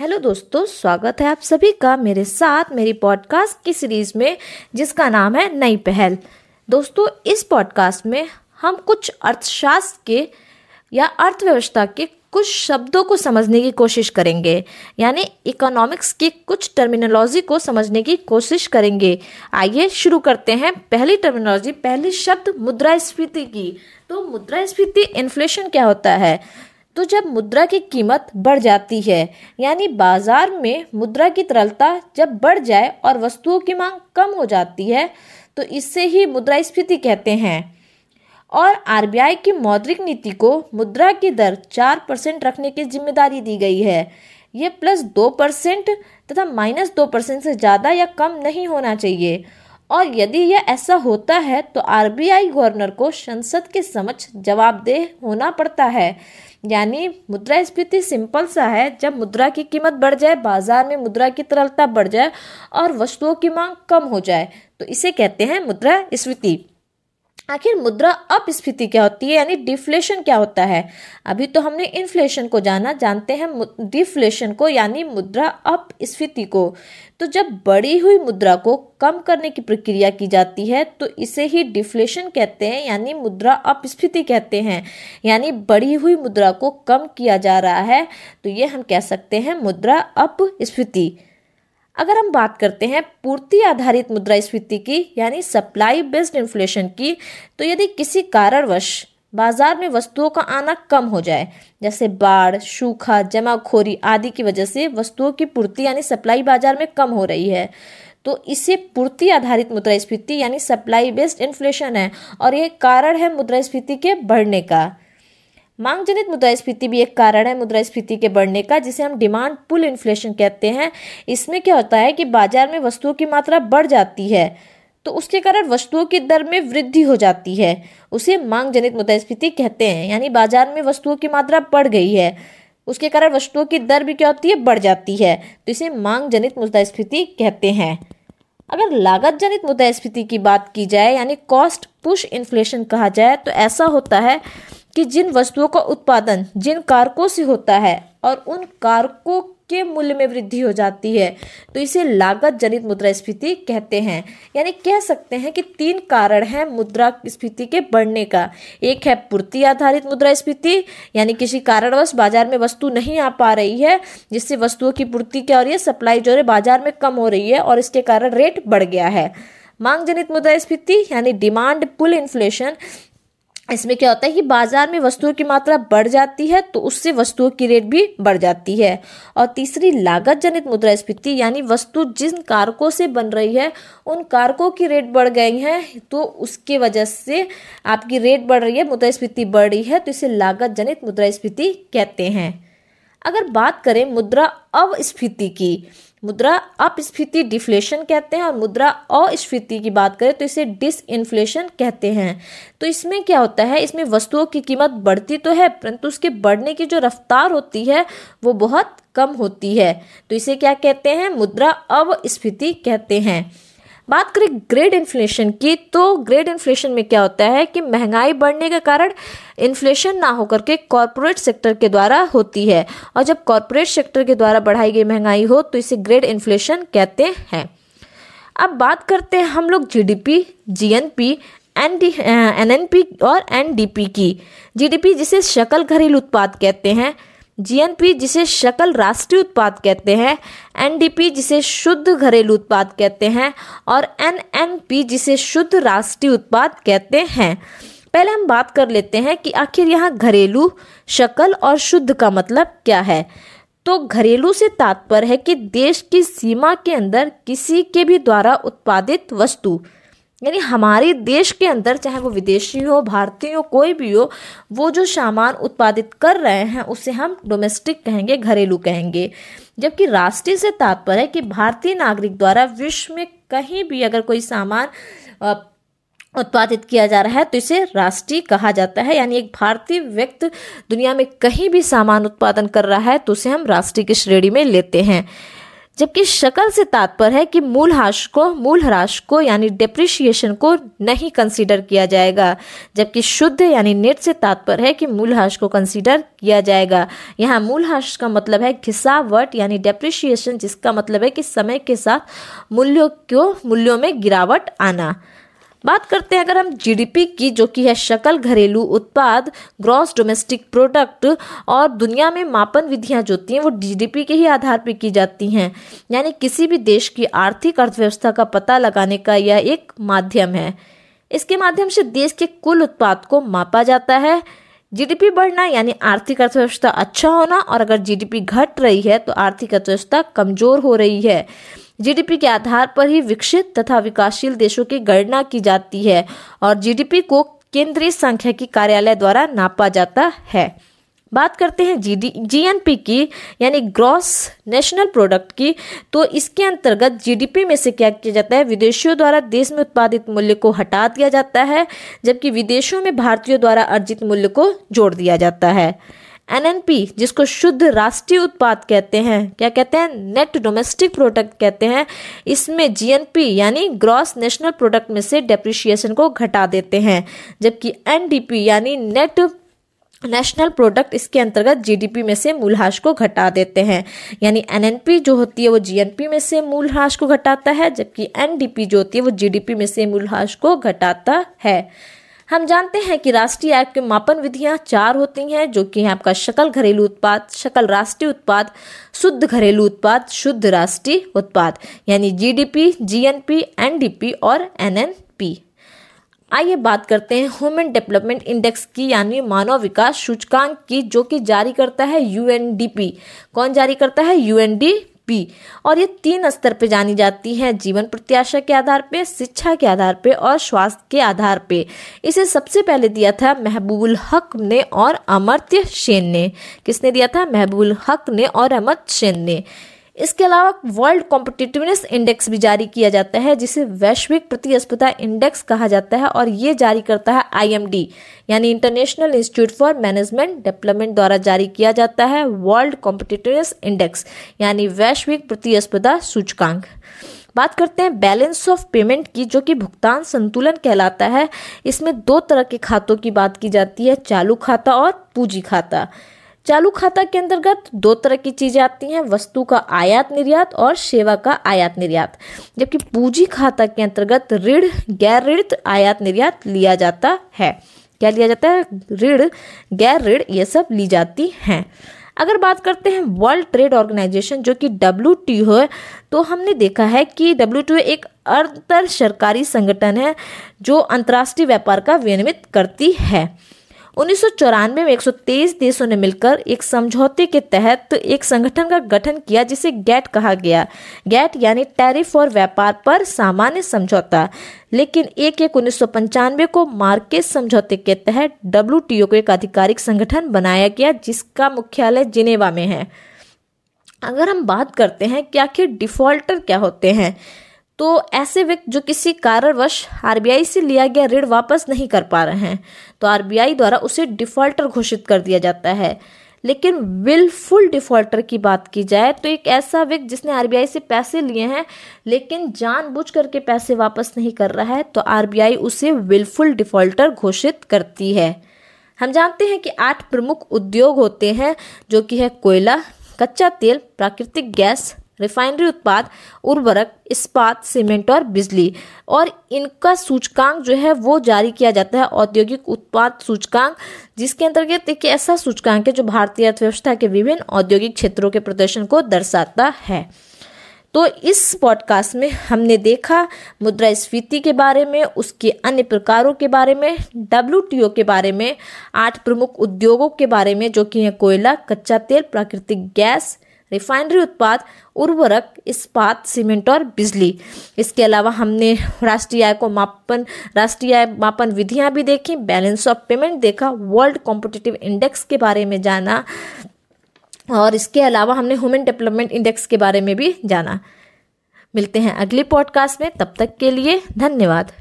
Hello दोस्तों, स्वागत है आप सभी का मेरे साथ मेरी पॉडकास्ट की सीरीज़ में, जिसका नाम है नई पहल। दोस्तों, इस पॉडकास्ट में हम कुछ अर्थशास्त्र के या अर्थव्यवस्था के कुछ शब्दों को समझने की कोशिश करेंगे। यानी इकोनॉमिक्स की कुछ टर्मिनोलॉजी को समझने की कोशिश करेंगे। आइए शुरू करते हैं पहली टर्मिनोलॉजी पहली शब्द मुद्रास्फीति की। तो मुद्रास्फीति इन्फ्लेशन क्या होता है? तो जब मुद्रा की कीमत बढ़ जाती है, यानी बाज़ार में मुद्रा की तरलता जब बढ़ जाए और वस्तुओं की मांग कम हो जाती है तो इससे ही मुद्रास्फीति कहते हैं। और आरबीआई की मौद्रिक नीति को मुद्रा की दर चार परसेंट रखने की ज़िम्मेदारी दी गई है। ये प्लस दो परसेंट तथा माइनस दो परसेंट से ज़्यादा या कम नहीं होना चाहिए। और यदि यह ऐसा होता है तो आरबीआई गवर्नर को संसद के समक्ष जवाबदेह होना पड़ता है। यानी मुद्रास्फीति सिंपल सा है, जब मुद्रा की कीमत बढ़ जाए, बाज़ार में मुद्रा की तरलता बढ़ जाए और वस्तुओं की मांग कम हो जाए। तो इसे कहते हैं मुद्रास्फीति आखिर मुद्रा अपस्फीति क्या होती है? यानी डिफ्लेशन क्या होता है? अभी तो हमने इन्फ्लेशन को जाना, जानते हैं डिफ्लेशन को, यानी मुद्रा अपस्फीति को। तो जब बढ़ी हुई मुद्रा को कम करने की प्रक्रिया की जाती है तो इसे ही डिफ्लेशन कहते हैं, यानी मुद्रा अपस्फीति कहते हैं। यानी बढ़ी हुई मुद्रा को कम किया जा रहा है तो ये हम कह सकते हैं मुद्रा अपस्फीति। अगर हम बात करते हैं पूर्ति आधारित मुद्रास्फीति की, यानी सप्लाई बेस्ड इन्फ्लेशन की तो यदि किसी कारणवश बाज़ार में वस्तुओं का आना कम हो जाए, जैसे बाढ़, सूखा, जमाखोरी आदि की वजह से वस्तुओं की पूर्ति यानी सप्लाई बाज़ार में कम हो रही है तो इसे पूर्ति आधारित मुद्रास्फीति यानी सप्लाई बेस्ड इन्फ्लेशन है, और ये कारण है मुद्रास्फीति के बढ़ने का। मांग जनित मुद्रास्फीति भी एक कारण है मुद्रास्फीति के बढ़ने का, जिसे हम डिमांड पुल इन्फ्लेशन कहते हैं। इसमें क्या होता है कि बाज़ार में वस्तुओं की मात्रा बढ़ जाती है तो उसके कारण वस्तुओं की दर में वृद्धि हो जाती है। उसे मांग जनित मुद्रास्फीति कहते हैं, यानी बाज़ार में वस्तुओं की मात्रा बढ़ गई है। उसके कारण वस्तुओं की दर भी क्या होती है? बढ़ जाती है। तो इसे मांग जनित मुद्रास्फीति कहते हैं। अगर लागत जनित मुद्रास्फीति की बात की जाए, यानी कॉस्ट पुश इन्फ्लेशन कहा जाए तो ऐसा होता है कि जिन वस्तुओं का उत्पादन जिन कारकों से होता है और उन कारकों के मूल्य में वृद्धि हो जाती है तो इसे लागत जनित मुद्रास्फीति कहते हैं। यानी कह सकते हैं कि तीन कारण हैं मुद्रा स्फीति के बढ़ने का। एक है पूर्ति आधारित मुद्रास्फीति यानी किसी कारणवश बाज़ार में वस्तु नहीं आ पा रही है, जिससे वस्तुओं की पूर्ति क्या हो रही है, सप्लाई जो है बाज़ार में कम हो रही है और इसके कारण रेट बढ़ गया है। मांग जनित मुद्रास्फीति यानी डिमांड पुल इन्फ्लेशन इसमें क्या होता है कि बाज़ार में वस्तुओं की मात्रा बढ़ जाती है तो उससे वस्तुओं की रेट भी बढ़ जाती है। और तीसरी लागत जनित मुद्रास्फीति, यानी वस्तु जिन कारकों से बन रही है, उन कारकों की रेट बढ़ गई है तो उसके वजह से आपकी रेट बढ़ रही है, मुद्रास्फीति बढ़ रही है तो इसे लागत जनित मुद्रास्फीति कहते हैं। अगर बात करें मुद्रा अवस्फीति की मुद्रा अपस्फीति डिफ्लेशन कहते हैं और मुद्रा अस्फीति की बात करें तो इसे डिस इन्फ्लेशन कहते हैं। तो इसमें क्या होता है? इसमें वस्तुओं की कीमत बढ़ती तो है, परंतु उसके बढ़ने की जो रफ्तार होती है, वो बहुत कम होती है। तो इसे क्या कहते हैं? मुद्रा अवस्फीति कहते हैं। बात करें ग्रेड इन्फ्लेशन की तो ग्रेड इन्फ्लेशन में क्या होता है कि महँगाई बढ़ने के कारण इन्फ्लेशन ना होकर के कॉरपोरेट सेक्टर के द्वारा होती है। और जब कॉरपोरेट सेक्टर के द्वारा बढ़ाई गई महँगाई हो तो इसे ग्रेड इन्फ्लेशन कहते हैं। अब बात करते हैं हम लोग GDP GNP N D N N P और एन डी पी की। जीडीपी जिसे शकल घरेलू उत्पाद कहते हैं जीएनपी जिसे शकल राष्ट्रीय उत्पाद कहते हैं एनडीपी जिसे शुद्ध घरेलू उत्पाद कहते हैं और एनएनपी जिसे शुद्ध राष्ट्रीय उत्पाद कहते हैं। पहले हम बात कर लेते हैं कि आखिर यहाँ घरेलू, शकल और शुद्ध का मतलब क्या है। तो घरेलू से तात्पर्य है कि देश की सीमा के अंदर किसी के भी द्वारा उत्पादित वस्तु यानी हमारे देश के अंदर, चाहे वो विदेशी हो, भारतीय हो, कोई भी हो, वो जो सामान उत्पादित कर रहे हैं, उसे हम डोमेस्टिक कहेंगे, घरेलू कहेंगे। जबकि राष्ट्रीय से तात्पर्य है कि भारतीय नागरिक द्वारा विश्व में कहीं भी अगर कोई सामान उत्पादित किया जा रहा है तो इसे राष्ट्रीय कहा जाता है। यानी एक भारतीय व्यक्ति दुनिया में कहीं भी सामान उत्पादन कर रहा है तो उसे हम राष्ट्रीय की श्रेणी में लेते हैं। जबकि शकल से तात्पर्य है कि मूल हाश को, मूल ह्रास को, यानी डिप्रिशिएशन को नहीं कंसीडर किया जाएगा। जबकि शुद्ध, यानी नेट से तात्पर्य है कि मूल हाश को कंसीडर किया जाएगा। यहाँ मूल हाश का मतलब है घिसावट यानी डेप्रिशिएशन जिसका मतलब है कि समय के साथ मूल्यों को, मूल्यों में गिरावट आना। बात करते हैं अगर हम जीडीपी की, जो कि है शकल घरेलू उत्पाद ग्रॉस डोमेस्टिक प्रोडक्ट और दुनिया में मापन विधियाँ जो होती हैं, वो जीडीपी के ही आधार पर की जाती हैं। यानी किसी भी देश की आर्थिक अर्थव्यवस्था का पता लगाने का यह एक माध्यम है। इसके माध्यम से देश के कुल उत्पाद को मापा जाता है। जीडीपी बढ़ना यानी आर्थिक अर्थव्यवस्था अच्छा होना, और अगर जीडीपी घट रही है तो आर्थिक अर्थव्यवस्था कमज़ोर हो रही है। जीडीपी के आधार पर ही विकसित तथा विकासशील देशों की गणना की जाती है और जीडीपी को केंद्रीय सांख्यिकी कार्यालय द्वारा नापा जाता है। बात करते हैं जी डी जीएनपी की, यानी ग्रॉस नेशनल प्रोडक्ट की। तो इसके अंतर्गत जीडीपी में से क्या किया जाता है? विदेशियों द्वारा देश में उत्पादित मूल्य को हटा दिया जाता है, जबकि विदेशों में भारतीयों द्वारा अर्जित मूल्य को जोड़ दिया जाता है। एनएनपी, जिसको शुद्ध राष्ट्रीय उत्पाद कहते हैं, क्या कहते हैं? नेट डोमेस्टिक प्रोडक्ट कहते हैं। इसमें जीएनपी, यानी ग्रॉस नेशनल प्रोडक्ट में से डेप्रिशिएशन को घटा देते हैं, जबकि एनडीपी, यानी नेट नेशनल प्रोडक्ट, इसके अंतर्गत जीडीपी में से मूलहाश को घटा देते हैं। यानी एनएनपी जो होती है, वो जीएनपी में से मूलहाश को घटाता है, जबकि एनडीपी जो होती है, वो जीडीपी में से मूलहाश को घटाता है। हम जानते हैं कि राष्ट्रीय आय के मापन विधियाँ चार होती हैं, जो कि आपका शकल घरेलू उत्पाद, शकल राष्ट्रीय उत्पाद, शुद्ध घरेलू उत्पाद, शुद्ध राष्ट्रीय उत्पाद, यानी जीडीपी जीएनपी एनडीपी और एनएनपी आइए बात करते हैं ह्यूमन डेवलपमेंट इंडेक्स की, यानी मानव विकास सूचकांक की, जो कि जारी करता है यूएनडीपी कौन जारी करता है? यूएनडीपी और ये तीन स्तर पे जानी जाती है जीवन प्रत्याशा के आधार पे, शिक्षा के आधार पे और स्वास्थ्य के आधार पे। इसे सबसे पहले दिया था महबूबुल हक ने और अमर्त्य सेन ने। किसने दिया था? महबूबुल हक ने और अमर्त्य सेन ने। इसके अलावा वर्ल्ड कॉम्पिटिटिवनेस इंडेक्स भी जारी किया जाता है, जिसे वैश्विक प्रतिस्पर्धा इंडेक्स कहा जाता है और ये जारी करता है आईएमडी यानी International Institute for Management Development द्वारा जारी किया जाता है वर्ल्ड कॉम्पिटिटिवनेस इंडेक्स यानी वैश्विक प्रतिस्पर्धा सूचकांक। बात करते हैं बैलेंस ऑफ़ पेमेंट की, जो कि भुगतान संतुलन कहलाता है। इसमें दो तरह के खातों की बात की जाती है, चालू खाता और पूंजी खाता। चालू खाता के अंतर्गत दो तरह की चीज़ें आती हैं, वस्तु का आयात निर्यात और सेवा का आयात निर्यात। जबकि पूंजी खाता के अंतर्गत ऋण गैर ऋण आयात निर्यात लिया जाता है। क्या लिया जाता है? ऋण गैर ऋण ये सब ली जाती हैं। अगर बात करते हैं वर्ल्ड ट्रेड ऑर्गेनाइजेशन, जो कि डब्ल्यू टी है तो हमने देखा है कि डब्ल्यू टी एक अंतर सरकारी संगठन है, जो अंतर्राष्ट्रीय व्यापार का विनियमित करती है। उन्नीस सौ चौरानवे में 123 देशों ने मिलकर एक समझौते के तहत तो एक संगठन का गठन किया, जिसे गैट कहा गया। गैट यानी टैरिफ और व्यापार पर सामान्य समझौता। लेकिन एक एक उन्नीस को मार्केट समझौते के तहत डब्ल्यू को एक आधिकारिक संगठन बनाया गया, जिसका मुख्यालय जिनेवा में है। अगर हम बात करते हैं कि आखिर डिफॉल्टर क्या होते हैं तो ऐसे व्यक्ति जो किसी कारणवश आरबीआई से लिया गया ऋण वापस नहीं कर पा रहे हैं। तो आरबीआई द्वारा उसे डिफॉल्टर घोषित कर दिया जाता है। लेकिन विलफुल डिफॉल्टर की बात की जाए तो एक ऐसा व्यक्ति जिसने आरबीआई से पैसे लिए हैं, लेकिन जानबूझ करके पैसे वापस नहीं कर रहा है तो आरबीआई उसे विलफुल डिफॉल्टर घोषित करती है। हम जानते हैं कि आठ प्रमुख उद्योग होते हैं, जो कि है कोयला, कच्चा तेल, प्राकृतिक गैस रिफाइनरी उत्पाद, उर्वरक, इस्पात, सीमेंट और बिजली। और इनका सूचकांक जो है वो जारी किया जाता है औद्योगिक उत्पाद सूचकांक, जिसके अंतर्गत एक ऐसा सूचकांक है जो भारतीय अर्थव्यवस्था के विभिन्न औद्योगिक क्षेत्रों के प्रदर्शन को दर्शाता है। तो इस पॉडकास्ट में हमने देखा मुद्रास्फीति के बारे में, उसके अन्य प्रकारों के बारे में डब्ल्यू के बारे में, आठ प्रमुख उद्योगों के बारे में, जो कि है कोयला, कच्चा तेल, प्राकृतिक गैस रिफाइनरी उत्पाद, उर्वरक, इस्पात, सीमेंट और बिजली। इसके अलावा हमने राष्ट्रीय आय को मापन, राष्ट्रीय आय मापन विधियाँ भी देखी, बैलेंस ऑफ़ पेमेंट देखा, वर्ल्ड कॉम्पिटिटिव इंडेक्स के बारे में जाना, और इसके अलावा हमने ह्यूमन डेवलपमेंट इंडेक्स के बारे में भी जाना। मिलते हैं अगले पॉडकास्ट में, तब तक के लिए धन्यवाद।